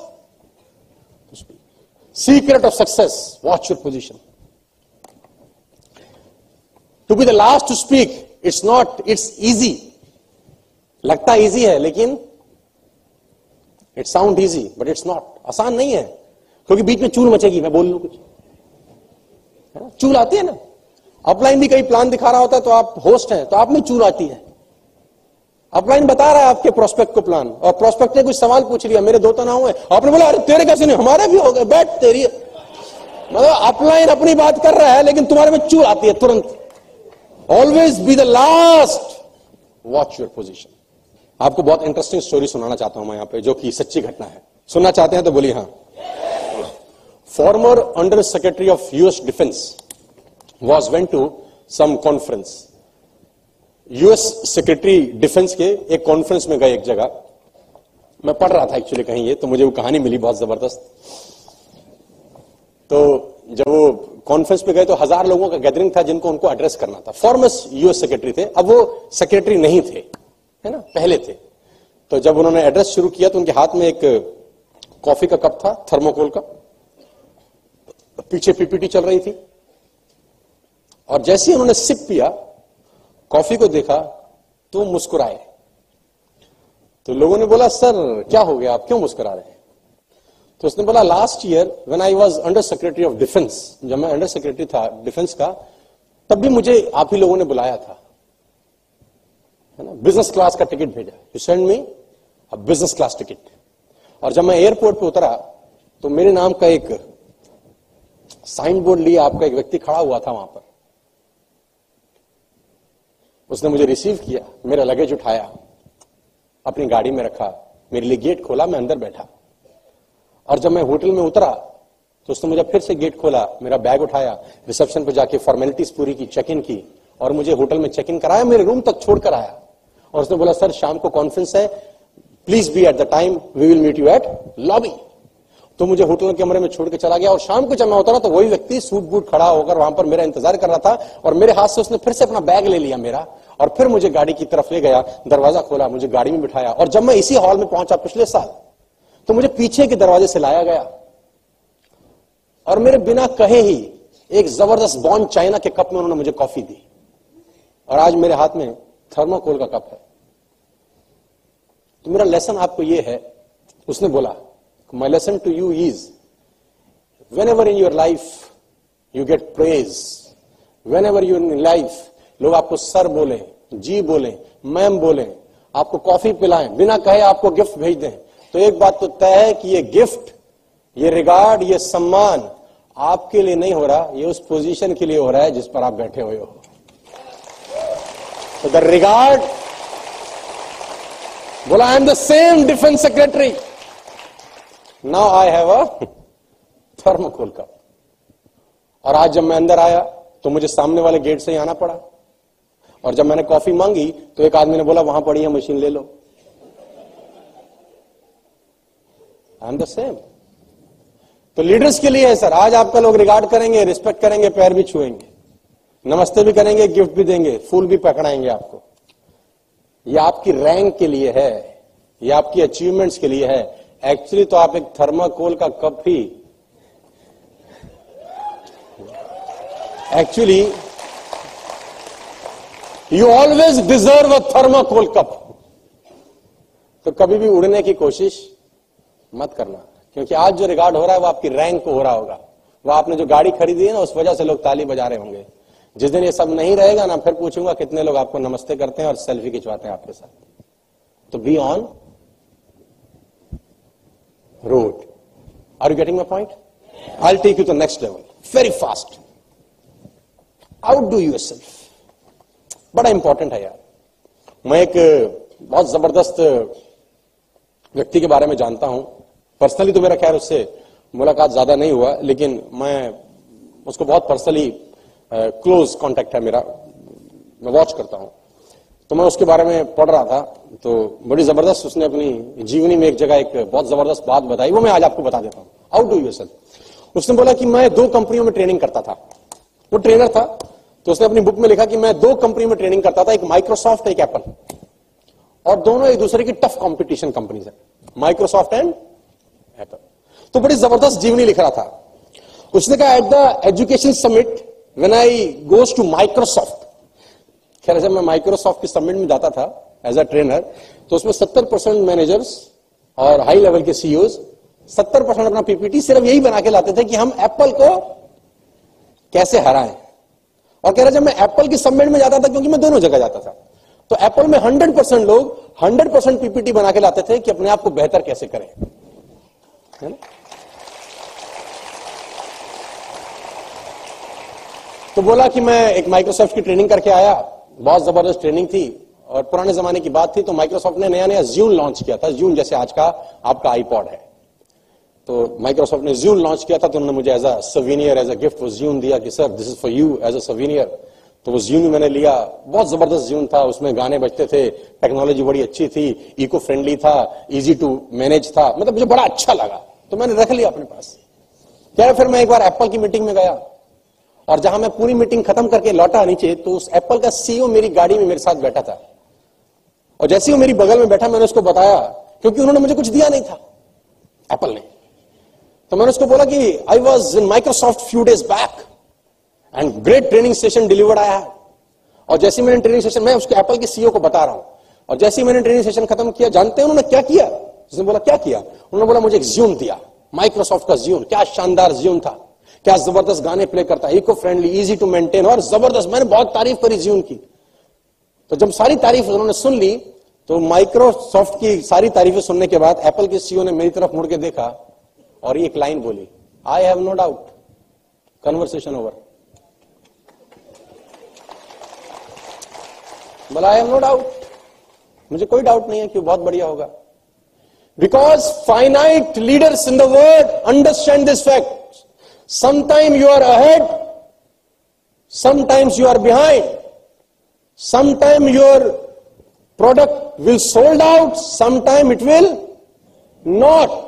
secret of success watch your position to be the last to speak it's not it's easy लगता इजी है, लेकिन it sound easy but it's not आसान नहीं है। क्योंकि बीच में चूल मचेगी, मैं बोल लू कुछ। है ना? चूल आती है ना? अपलाइन भी कहीं प्लान दिखा रहा होता है तो आप होस्ट हैं तो आप में चूल आती है। अपलाइन बता रहा है आपके प्रोस्पेक्ट को प्लान और प्रोस्पेक्ट ने कुछ सवाल पूछ लिया, मेरे दो तो ना हुए आपने बोला, अरे, तेरे कैसे नहीं, हमारे भी हो गए, बैठ तेरी। मतलब अपलाइन अपनी बात कर रहा है, लेकिन तुम्हारे में चूल आती है तुरंत। Always be the last watch your position आपको बहुत इंटरेस्टिंग स्टोरी सुनाना चाहता हूँ मैं यहाँ पे, जो कि सच्ची घटना है। सुनना चाहते हैं तो बोलिए हाँ। Former under secretary of US defense was went to some conference US secretary defense के एक कॉन्फ्रेंस में गए एक जगह। मैं पढ़ रहा था एक्चुअली कहीं ये तो मुझे वो कहानी मिली बहुत ज़बरदस्त। तो जब वो कॉन्फ्रेंस पे गए तो हज़ार लोगों का गैदरिंग था जिनको उनको एड्रेस करना था। फॉर्मस यूएस सेक्रेटरी थे। अब वो सेक्रेटरी नहीं थे, है ना? पहले थे। तो जब उन्होंने एड्रेस शुरू किया तो उनके हाथ में एक कॉफ़ी का कप था थर्मोकोल का। पीछे पीपीटी चल रही थी। और जैसे ही उन्होंने सिप पिया कॉफ़ी को देखा तो मुस्कुराए। तो लोगों ने बोला, सर, क्या हो गया? आप क्यों मुस्कुरा रहे हैं? तो उसने बोला last year when I was under secretary of defense जब मैं अंडर सेक्रेटरी था डिफेंस का, तब भी मुझे आप ही लोगों ने बुलाया था। है ना? बिज़नेस क्लास का टिकट भेजा। You send me a business class ticket और जब मैं एयरपोर्ट पे उतरा तो मेरे नाम का एक साइन बोर्ड लिए आपका एक व्यक्ति खड़ा हुआ था वहाँ पर। उसने मुझे रिसीव किया, मेरा लगेज उठाया, अपनी गाड़ी में रखा, मेरे लिए गेट खोला, मैं अंदर बैठा। और जब मैं होटल में उतरा तो उसने मुझे फिर से गेट खोला, मेरा बैग उठाया रिसेप्शन पर जाके फॉर्मेलिटीज पूरी की चेक इन की, और मुझे होटल में चेक इन कराया, मेरे रूम तक छोड़कर आया। और उसने बोला, सर, शाम को कॉन्फ्रेंस है please be at the time we will meet you at lobby तो मुझे होटल के कमरे में छोड़ के चला गया और शाम को जब मैं उतरा तो वही व्यक्ति सूट बूट खड़ा होकर वहाँ पर मेरा इंतज़ार कर रहा था और मेरे हाथ से उसने फिर से अपना बैग ले लिया मेरा और फिर मुझे गाड़ी की तरफ़ ले गया, दरवाज़ा खोला, मुझे गाड़ी में बिठाया और जब मैं इसी हॉल में पहुँचा पिछले साल तो मुझे पीछे के दरवाजे से लाया गया और मेरे बिना कहे ही एक ज़बरदस्त बॉन्ड चाइना के कप में उन्होंने मुझे कॉफ़ी दी और आज मेरे हाथ में थर्मोकोल का कप है। तो मेरा लेसन आपको यह है, उसने बोला to you is whenever in your life you get praise whenever you in life लोग आपको सर बोले, जी बोले, मैम बोले, आपको कॉफ़ी पिलाएँ, बिना कहे आपको गिफ्ट भेज दें तो एक बात तो तय है कि ये गिफ्ट ये रिगार्ड ये सम्मान आपके लिए नहीं हो रहा, ये उस पोजीशन के लिए हो रहा है जिस पर आप बैठे हुए हो। तो द रिगार्ड बोला I am the same defense secretary now I have a thermocol cup और आज जब मैं अंदर आया तो मुझे सामने वाले गेट से ही आना पड़ा। और जब मैंने कॉफ़ी मांगी तो एक आदमी ने बोला, वहाँ पड़ी है मशीन ले लो। आई एम द सेम तो लीडर्स के लिए है सर आज आपका लोग रिगार्ड करेंगे रिस्पेक्ट करेंगे, पैर भी छुएँगे। नमस्ते भी करेंगे गिफ्ट भी देंगे, फूल भी पकड़ाएँगे आपको। यह आपकी रैंक के लिए है। ये आपकी अचीवमेंट्स के लिए है। एक्चुअली तो आप एक थर्माकोल का cup he actually you always deserve a thermocol cup तो कभी भी उड़ने की कोशिश मत करना। क्योंकि आज जो रिगार्ड हो रहा है, वो आपकी रैंक को हो रहा होगा। वो आपने जो गाड़ी खरीदी है ना, उस वजह से लोग ताली बजा रहे होंगे। जिस दिन ये सब नहीं रहेगा ना, फिर पूछूँगा कितने लोग आपको नमस्ते करते हैं और सेल्फी खिंचवाते हैं आपके साथ। तो be on are you getting my point I take you to next level very fast out do yourself बड़ा इंपॉर्टेंट है यार मैं एक, बहुत ज़बरदस्त व्यक्ति के बारे में जानता हूँ। पर्सनली तो मेरा खैर उससे मुलाकात ज़्यादा नहीं हुआ, लेकिन मैं उसको बहुत पर्सनली क्लोज कांटेक्ट है मेरा। मैं वॉच करता हूँ। तो मैं उसके बारे में पढ़ रहा था। तो बड़ी ज़बरदस्त उसने अपनी जीवनी में एक जगह एक बहुत ज़बरदस्त बात बताई। वो मैं आज आपको बता देता हूँ। आउट डू यू सेल्फ उसने बोला कि मैं दो कंपनियों में ट्रेनिंग करता था। वो ट्रेनर था। तो उसने अपनी बुक में लिखा कि मैं दो कंपनी में ट्रेनिंग करता था। एक माइक्रोसॉफ्ट एक एप्पल और दोनों एक दूसरे की टफ कंपटीशन कंपनी है। माइक्रोसॉफ्ट एंड एप्पल तो बड़ी ज़बरदस्त जीवनी लिख रहा था। उसने कहा at the education summit when I goes to Microsoft खैर जब मैं माइक्रोसॉफ्ट के समिट में जाता था एज अ ट्रेनर तो उसमें सत्तर परसेंट मैनेजर्स और हाई लेवल के सीईओ सत्तर परसेंट अपना पीपीटी सिर्फ़ यही बना के लाते थे कि हम एप्पल को कैसे हराएँ। और कह रहे जब मैं एप्पल के समिट में जाता था, क्योंकि मैं दोनों जगह जाता था तो एप्पल में हंड्रेड लोग हंड्रेड पीपीटी बना के लाते थे कि अपने आप को बेहतर कैसे करें। तो बोला कि मैं एक माइक्रोसॉफ्ट की ट्रेनिंग करके आया। बहुत ज़बरदस्त ट्रेनिंग थी और पुराने जमाने की बात थी तो माइक्रोसॉफ्ट ने नया नया ज्यून लॉन्च किया था। ज्यून जैसे आज का आपका आईपॉड है। तो माइक्रोसॉफ्ट ने ज्यून लॉन्च किया था तो उन्होंने मुझे as a souvenir as a gift वो ज्यून दिया कि sir this is for you as a souvenir तो वो ज्यून मैंने लिया। बहुत ज़बरदस्त ज्यून था, उसमें गाने बजते थे टेक्नोलॉजी बड़ी अच्छी थी इको फ्रेंडली था इजी टू मैनेज था मतलब मुझे बड़ा अच्छा लगा। तो मैंने रख लिया अपने पास। क्या फिर मैं एक बार एप्पल की मीटिंग में गया। और जहाँ मैं पूरी मीटिंग खत्म करके लौटा नीचे तो उस एप्पल का सीईओ मेरी गाड़ी में मेरे साथ बैठा था। और जैसे ही वो मेरी बगल में बैठा, मैंने उसको बताया, क्योंकि उन्होंने मुझे कुछ दिया नहीं था, एप्पल ने। तो मैंने उसको बोला कि I was in Microsoft few days back and great training session delivered आया और जैसे मैंने ट्रेनिंग सेशन मैं उसके एप्पल के सीईओ को बता रहा हूँ। और जैसे ही मैंने ट्रेनिंग सेशन खत्म किया, जानते हैं उन्होंने क्या किया? उसने बोला, क्या किया? उन्होंने बोला, मुझे एक ज्यून दिया माइक्रोसॉफ्ट का ज्यून क्या शानदार ज्यून था। क्या ज़बरदस्त गाने प्ले करता है? Eco friendly easy to maintain और ज़बरदस्त। मैंने बहुत तारीफ़ करी जीवन की। तो जब सारी तारीफ़ उन्होंने सुन ली तो माइक्रोसॉफ्ट की सारी तारीफें सुनने के बाद एप्पल के सीईओ ने मेरी तरफ़ मुड़ के देखा और एक लाइन बोली I have no doubt conversation over बोला आई हैव नो डाउट मुझे कोई डाउट नहीं है कि बहुत बढ़िया होगा। Because finite leaders in the world understand this fact Sometime you are ahead, sometimes you are behind. Sometime your product will sold out, sometime it will not.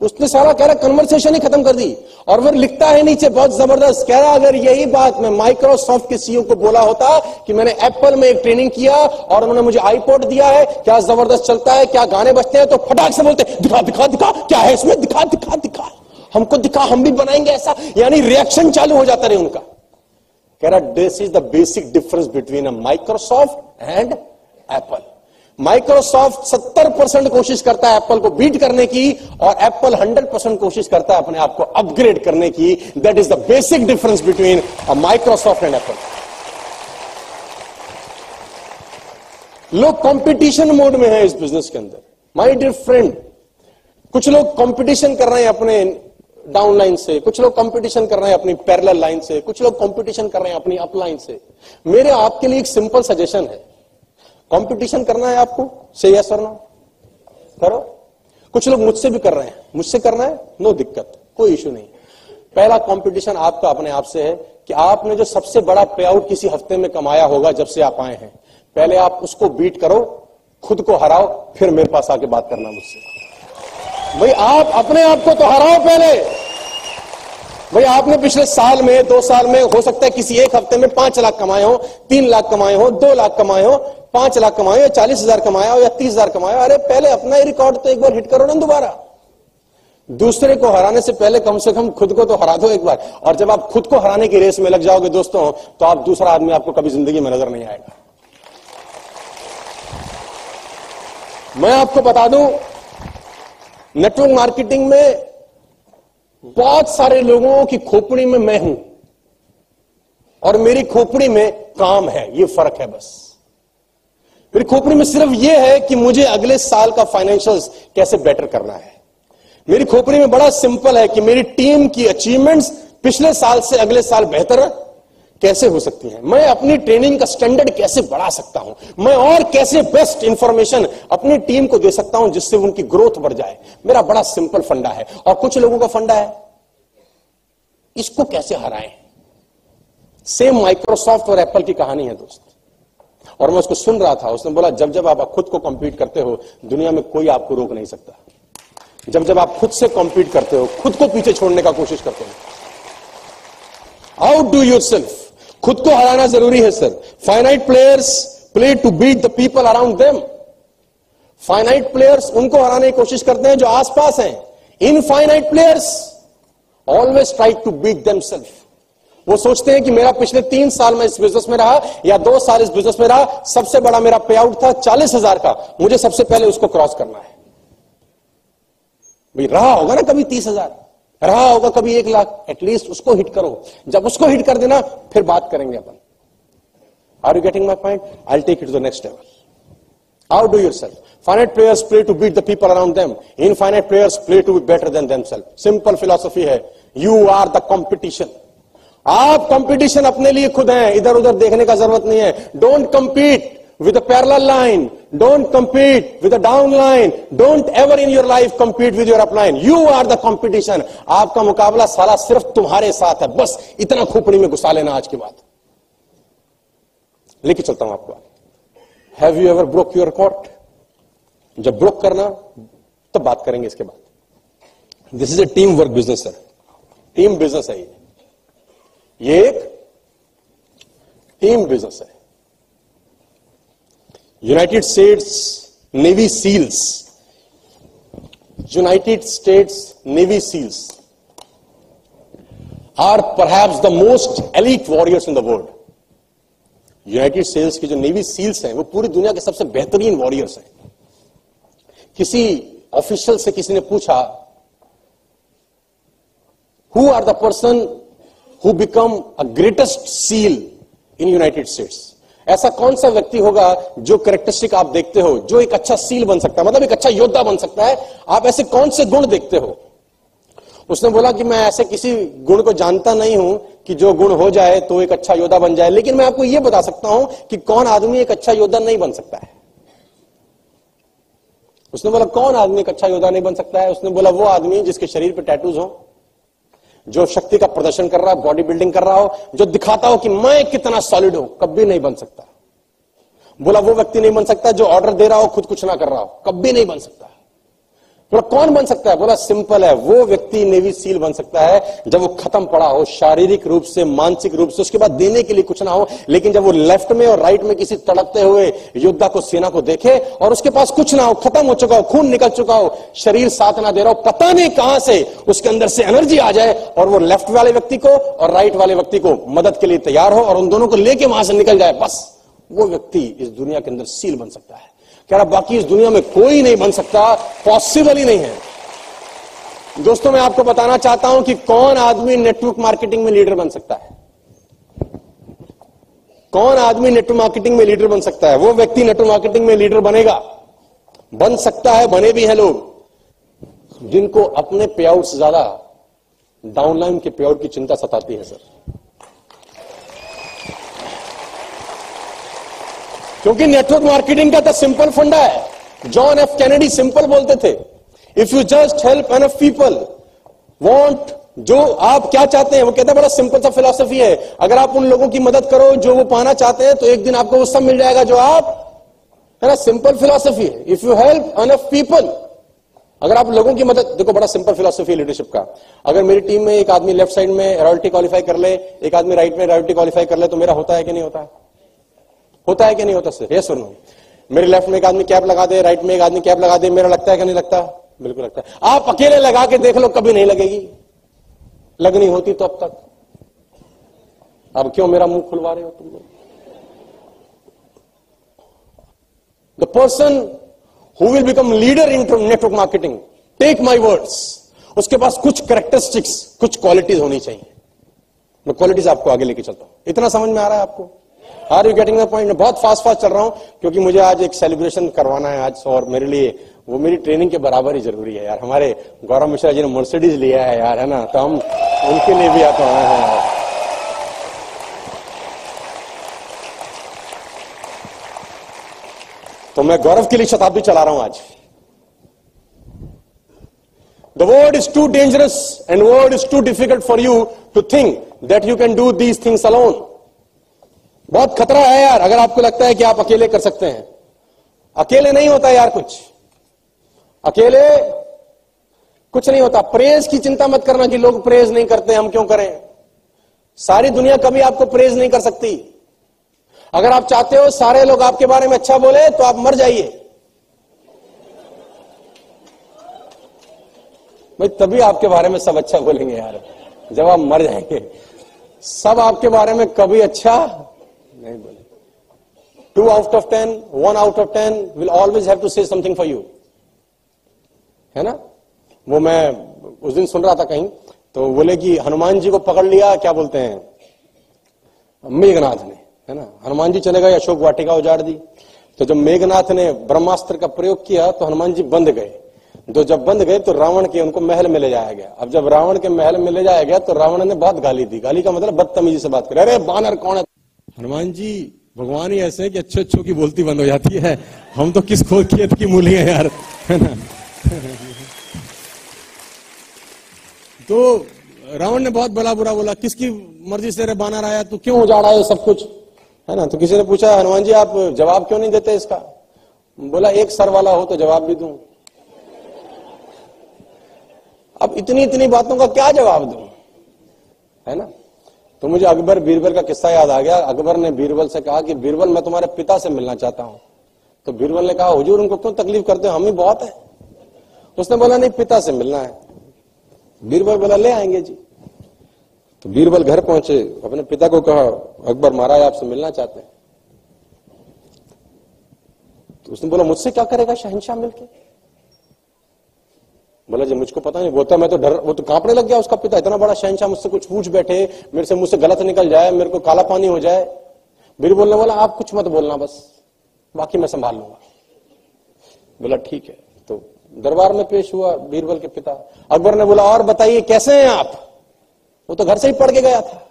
उसने सारा कह रहा कन्वर्सेशन ही खत्म कर दी और फिर लिखता है नीचे बहुत ज़बरदस्त कह रहा अगर यही बात मैं माइक्रोसॉफ्ट के सीईओ को बोला होता कि मैंने एप्पल में एक ट्रेनिंग किया और उन्होंने मुझे आईपोर्ट दिया है क्या ज़बरदस्त चलता है क्या गाने बजते हैं तो फटाक से बोलते दिखा दिखा दिखा क्या है इसमें दिखा दिखा दिखा हमको दिखा, हम भी बनाएँगे ऐसा। यानी रिएक्शन चालू हो जाता रहे उनका। कह रहा this is the basic difference between a Microsoft and Apple Microsoft 70 percent कोशिश करता है एप्पल को बीट करने की और एप्पल 100 परसेंट कोशिश करता है अपने आप को अपग्रेड करने की। That is the basic difference between Microsoft and Apple लोग कंपटीशन मोड में है इस बिज़नेस के अंदर। माय डियर फ्रेंड कुछ लोग कंपटीशन कर रहे हैं अपने डाउन लाइन से। कुछ लोग कंपटीशन कर रहे हैं अपनी पैरेलल लाइन से। कुछ लोग कंपटीशन कर रहे हैं अपनी अप लाइन से। मेरे आपके लिए एक सिंपल सजेशन है। कंपटीशन करना है आपको? से यस और नो करो। कुछ लोग मुझसे भी कर रहे हैं। मुझसे करना है? नो दिक्कत। कोई इश्यू नहीं। पहला कंपटीशन आपका अपने आप से है कि आपने जो सबसे बड़ा पे आउट किसी हफ़्ते में कमाया होगा जब से आप आए हैं। पहले आप उसको बीट करो, खुद को हराओ, फिर मेरे पास आके बात करना मुझसे। भाई, आप अपने आप को तो हराओ पहले। भाई, आपने पिछले साल में, दो साल में, हो सकता है किसी एक हफ़्ते में पाँच लाख कमाए हो, तीन लाख कमाए हो, दो लाख कमाए हो, पाँच लाख कमाए हो चालीस हज़ार कमाया हो, या तीस हज़ार कमाया अरे, पहले अपना ही रिकॉर्ड तो एक बार हिट करो ना दोबारा। दूसरे को हराने से पहले कम से कम खुद को तो हरा दो एक बार। और जब आप खुद को हराने की रेस में लग जाओगे दोस्तों तो आप दूसरा आदमी आपको कभी ज़िंदगी में नज़र नहीं आएगा। मैं आपको बता दूँ नेटवर्क मार्केटिंग में बहुत सारे लोगों की खोपड़ी में मैं हूँ। और मेरी खोपड़ी में काम है, ये फ़र्क है बस। मेरी खोपड़ी में सिर्फ़ ये है कि मुझे अगले साल का फाइनेंशियल्स कैसे बेटर करना है। मेरी खोपड़ी में बड़ा सिंपल है कि मेरी टीम की अचीवमेंट्स पिछले साल से अगले साल बेहतर कैसे हो सकती है? मैं अपनी ट्रेनिंग का स्टैंडर्ड कैसे बढ़ा सकता हूँ? मैं और कैसे बेस्ट इंफॉर्मेशन अपनी टीम को दे सकता हूँ जिससे उनकी ग्रोथ बढ़ जाए? मेरा बड़ा सिंपल फंडा है। और कुछ लोगों का फंडा है। इसको कैसे हराएँ? सेम माइक्रोसॉफ्ट और एप्पल की कहानी है, दोस्त। और मैं उसको सुन रहा था। उसने बोला, जब जब आप खुद को कंपीट करते हो, दुनिया में कोई आपको रोक नहीं सकता। जब जब आप खुद से कंपीट करते हो, खुद को पीछे छोड़ने का कोशिश करते हो। आउट डू यूर सेल्फ खुद को हराना ज़रूरी है, sir. Finite players play to beat the people around them finite players उनको हराने की कोशिश करते हैं जो आसपास हैं। Infinite players always try to beat themselves वो सोचते हैं कि मेरा पिछले तीन साल में इस बिज़नेस में रहा, या दो साल इस बिज़नेस में रहा, सबसे बड़ा मेरा पे आउट था चालीस हज़ार का। मुझे सबसे पहले उसको क्रॉस करना है। भाई, रहा होगा ना कभी तीस हज़ार। रहा होगा कभी एक लाख एटलीस्ट उसको हिट करो। जब उसको हिट कर देना, फिर बात करेंगे अपन। Are you getting my point I take it to the next level self finite players play to beat the people around them infinite players play to be better than themselves simple philosophy है। You are the competition आप competition अपने लिए खुद हैं। इधर उधर देखने का ज़रूरत नहीं है। Don't compete with a parallel line. Don't compete with a down line. Don't ever in your life compete with your upline. You are the competition. आपका मुकाबला सारा सिर्फ़ तुम्हारे साथ है बस इतना खोपड़ी में घुसा लेना आज के बाद लेके चलता हूँ आपको have you ever broke your record जब ब्रोक करना, तब बात करेंगे इसके बाद this is a team work business sir team business है ये ये एक टीम बिज़नेस है United States Navy SEALs United States Navy SEALs are perhaps the most elite warriors in the world United States की जो नेवी सील्स हैं, वो पूरी दुनिया के सबसे बेहतरीन वॉरियर्स हैं। किसी ऑफिशियल से किसी ने पूछा who are the person who become a greatest SEAL in United States ऐसा कौन सा व्यक्ति होगा जो करेक्टरिस्टिक आप देखते हो, जो एक अच्छा सील बन सकता है? मतलब एक अच्छा योद्धा बन सकता है। आप ऐसे कौन से गुण देखते हो? उसने बोला कि मैं ऐसे किसी गुण को जानता नहीं हूँ कि जो गुण हो जाए तो एक अच्छा योद्धा बन जाए। लेकिन मैं आपको यह बता सकता हूँ कि कौन आदमी एक अच्छा योद्धा नहीं बन सकता है? उसने बोला, कौन आदमी एक अच्छा योद्धा नहीं बन सकता है? उसने बोला, वो आदमी जिसके शरीर पर टैटूज हो। जो शक्ति का प्रदर्शन कर रहा हो, बॉडी बिल्डिंग कर रहा हो, जो दिखाता हो कि मैं कितना सॉलिड हूँ, कभी नहीं बन सकता। बोला, वो व्यक्ति नहीं बन सकता जो ऑर्डर दे रहा हो, खुद कुछ ना कर रहा हो, कभी नहीं बन सकता। बोला, कौन बन सकता है? बोला, सिंपल है, वो व्यक्ति नेवी सील बन सकता है, जब वो खत्म पड़ा हो, शारीरिक रूप से, मानसिक रूप से, उसके बाद देने के लिए कुछ ना हो, लेकिन जब वो लेफ़्ट में और राइट में किसी तड़कते हुए योद्धा को, सेना को देखे, और उसके पास कुछ ना हो, खत्म हो चुका हो, खून निकल चुका हो, शरीर साथ ना दे रहा हो, पता नहीं कहाँ से उसके अंदर से एनर्जी आ जाए, और वो लेफ़्ट वाले व्यक्ति को और राइट वाले व्यक्ति को मदद के लिए तैयार हो, और उन दोनों को लेके वहाँ से निकल जाए, बस वो व्यक्ति इस दुनिया के अंदर सील बन सकता है। कह रहा बाकी इस दुनिया में कोई नहीं बन सकता पॉसिबल ही नहीं है। दोस्तों, मैं आपको बताना चाहता हूँ कि कौन आदमी नेटवर्क मार्केटिंग में लीडर बन सकता है? कौन आदमी नेटवर्क मार्केटिंग में लीडर बन सकता है? वो व्यक्ति नेटवर्क मार्केटिंग में लीडर बनेगा। बन सकता है, बने भी हैं लोग, जिनको अपने पे आउट से ज़्यादा डाउनलाइन के पे आउट की चिंता सताती है, सर। क्योंकि नेटवर्क मार्केटिंग का तो सिंपल फंडा है। जॉन एफ़ कैनेडी सिंपल बोलते थे if you just help an people want जो आप क्या चाहते हैं? वो कहते हैं, बड़ा सिंपल सा फिलोसफी है। अगर आप उन लोगों की मदद करो जो वो पाना चाहते हैं तो एक दिन आपको वो सब मिल जाएगा जो आप है ना? सिंपल फिलोसफी है। If you help enough people अगर आप लोगों की मदद, देखो बड़ा सिंपल फिलोसफी है लीडरशिप का। अगर मेरी टीम में एक आदमी लेफ़्ट साइड में रॉयल्टी क्वालिफाई कर ले, एक आदमी राइट में रॉयल्टी क्वालिफाई कर ले तो मेरा होता है कि नहीं होता है? होता है कि नहीं होता सर ये सुनो मेरे लेफ़्ट में एक आदमी कैप लगा दे राइट में एक आदमी कैप लगा दे, मेरा लगता है कि नहीं लगता? बिल्कुल लगता है। आप अकेले लगा के देख लो, कभी नहीं लगेगी। लगनी होती तो अब तक। अब क्यों मेरा मुँह खुलवा रहे हो तुम लोग? The person who will become leader in network marketing take my words उसके पास कुछ करेक्टरिस्टिक्स कुछ क्वालिटीज होनी चाहिए। मैं क्वालिटीज आपको आगे लेके चलता हूँ। इतना समझ में आ रहा है आपको? Are you getting the point बहुत फास्ट फास्ट चल रहा हूँ, क्योंकि मुझे आज एक सेलिब्रेशन करवाना है आज, और मेरे लिए वो मेरी ट्रेनिंग के बराबर ही ज़रूरी है यार। हमारे गौरव मिश्रा जी ने मर्सिडीज लिया है यार, है ना? तो हम उनके लिए भी आता हैं तो मैं गौरव के लिए शताब्दी चला रहा हूँ आज। The word is too dangerous and word is too difficult for you to think that you can do these things alone बहुत खतरा है यार, अगर आपको लगता है कि आप अकेले कर सकते हैं। अकेले नहीं होता यार कुछ। अकेले कुछ नहीं होता। प्रेज की चिंता मत करना कि लोग प्रेज नहीं करते, हम क्यों करें? सारी दुनिया कभी आपको प्रेज नहीं कर सकती। अगर आप चाहते हो सारे लोग आपके बारे में अच्छा बोले तो आप मर जाइए। भाई, तभी आपके बारे में सब अच्छा बोलेंगे यार। जब आप मर जाएँगे। सब आपके बारे में कभी अच्छा नहीं बोले two out of ten one out of ten will always have to say something for you है ना? वो मैं उस दिन सुन रहा था कहीं तो बोले कि, हनुमान जी को पकड़ लिया, क्या बोलते हैं? मेघनाथ ने, है ना? हनुमान जी चले गए, अशोक वाटिका उजाड़ दी। तो जब मेघनाथ ने ब्रह्मास्त्र का प्रयोग किया तो हनुमान जी बंद गए। तो जब बंद गए तो रावण के उनको महल में ले जाया गया। अब जब रावण के महल में ले जाया गया तो रावण ने बहुत गाली दी। गाली का मतलब बदतमीजी से बात करे। अरे, बानर कौन है हनुमान जी, भगवान ही ऐसे है कि अच्छे अच्छों की बोलती बंद हो जाती है। हम तो किस खोद खेत की मूली है यार, है ना? तो रावण ने बहुत बड़ा बुरा बोला, किसकी मर्ज़ी से रे बानर आया, तू क्यों उजाड़ा है सब कुछ? है ना? तो किसी ने पूछा, हनुमान जी, आप जवाब क्यों नहीं देते इसका? बोला, एक सर वाला हो तो जवाब भी दू। अब इतनी इतनी बातों का क्या जवाब दू? है ना? तो मुझे अकबर बीरबल का किस्सा याद आ गया। अकबर ने बीरबल से कहा कि बीरबल, मैं तुम्हारे पिता से मिलना चाहता हूँ। तो बीरबल ने कहा, हुजूर, उनको क्यों तकलीफ़ करते हो? हम ही बहुत है। उसने बोला, नहीं, पिता से मिलना है। बीरबल बोला, ले आएँगे जी। तो बीरबल घर पहुँचे। अपने पिता को कहा, अकबर महाराज, आपसे मिलना चाहते हैं। तो उसने बोला, मुझसे क्या करेगा शहनशाह मिलके? बोला, जी, मुझको पता नहीं बोलता मैं तो डर, वो तो कांपने लग गया उसका पिता, इतना बड़ा शहनशाह मुझसे कुछ पूछ बैठे, मेरे से मुझसे गलत निकल जाए, मेरे को काला पानी हो जाए। बीरबल ने बोला आप कुछ मत बोलना बस, बाकी मैं संभाल लूँगा। बोला, ठीक है। तो दरबार में पेश हुआ बीरबल के पिता। अकबर ने बोला, और बताइए, कैसे हैं आप? वो तो घर से ही पढ़ के गया था।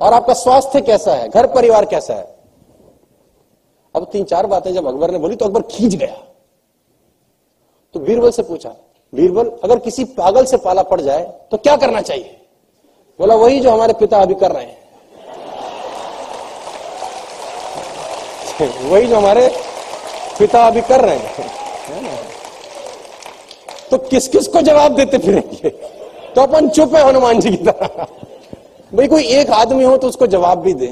और आपका स्वास्थ्य कैसा है? घर परिवार कैसा है? अब तीन चार बातें जब अकबर ने बोली तो अकबर खींच गया। तो बीरबल से पूछा, बीरबल, अगर किसी पागल से पाला पड़ जाए तो क्या करना चाहिए? बोला, वही जो हमारे पिता अभी कर रहे हैं। वही जो हमारे पिता अभी कर रहे हैं। तो किस किस को जवाब देते फिरेंगे? तो अपन चुप है हनुमान जी की तरह। भाई, कोई एक आदमी हो तो उसको जवाब भी दे।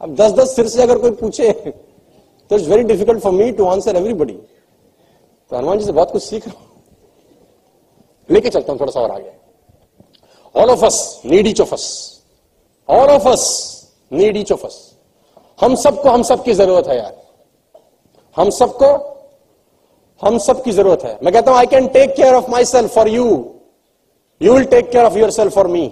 अब दस दस सिर से अगर कोई पूछे तो it's very difficult for me to answer everybody तो हनुमान जी से बहुत कुछ सीख रहा हूँ। लेके चलता हूँ, थोड़ा सा और आगे। All of us need each of us all of us need each of us हम सबको हम सबकी ज़रूरत है यार। हम सबको हम सब की ज़रूरत है। मैं कहता हूँ I can take care of myself for you you will take care of yourself for me